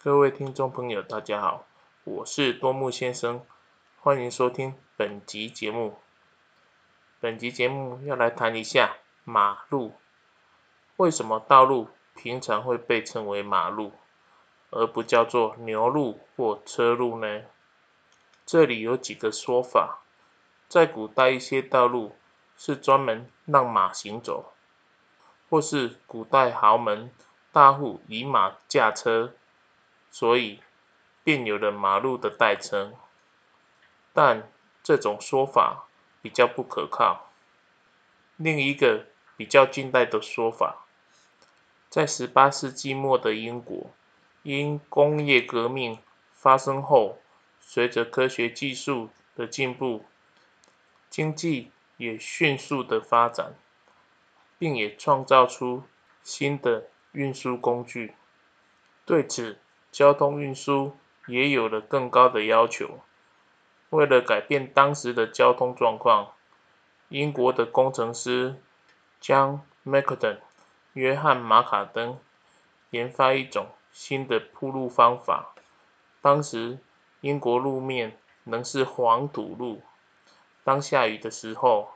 各位听众朋友，大家好，我是多木先生，欢迎收听本集节目。本集节目要来谈一下马路。为什么道路平常会被称为马路，而不叫做牛路或车路呢？这里有几个说法。在古代，一些道路是专门让马行走，或是古代豪门大户以马驾车。所以便有了马路的代称，但这种说法比较不可靠。另一个比较近代的说法，在十八世纪末的英国，因工业革命发生后，随着科学技术的进步，经济也迅速的发展，并也创造出新的运输工具。对此，交通运输也有了更高的要求。为了改变当时的交通状况，英国的工程师将 Macdon 约翰马卡登研发一种新的铺路方法。当时英国路面仍是黄土路，当下雨的时候，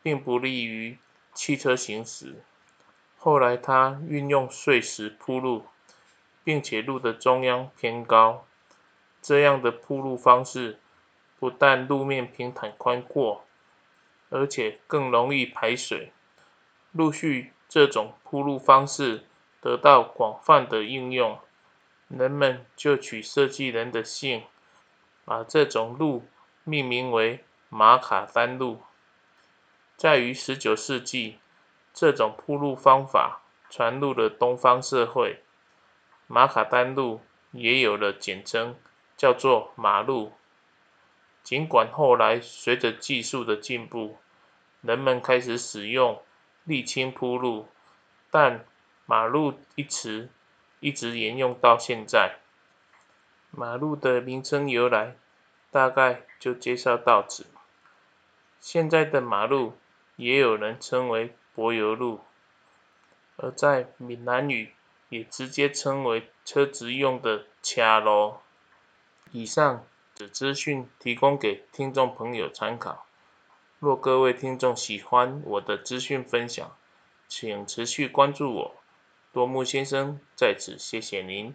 并不利于汽车行驶。后来他运用碎石铺路。并且路的中央偏高，这样的铺路方式不但路面平坦宽阔，而且更容易排水。陆续这种铺路方式得到广泛的应用，人们就取设计人的姓，把这种路命名为马卡丹路。在于十九世纪，这种铺路方法传入了东方社会。马卡丹路也有了简称，叫做马路。尽管后来随着技术的进步，人们开始使用沥青铺路，但马路一词一直沿用到现在。马路的名称由来，大概就介绍到此。现在的马路也有人称为柏油路，而在闽南语。也直接称为车子用的卡咯。以上的资讯提供给听众朋友参考。若各位听众喜欢我的资讯分享，请持续关注我。多木先生在此谢谢您。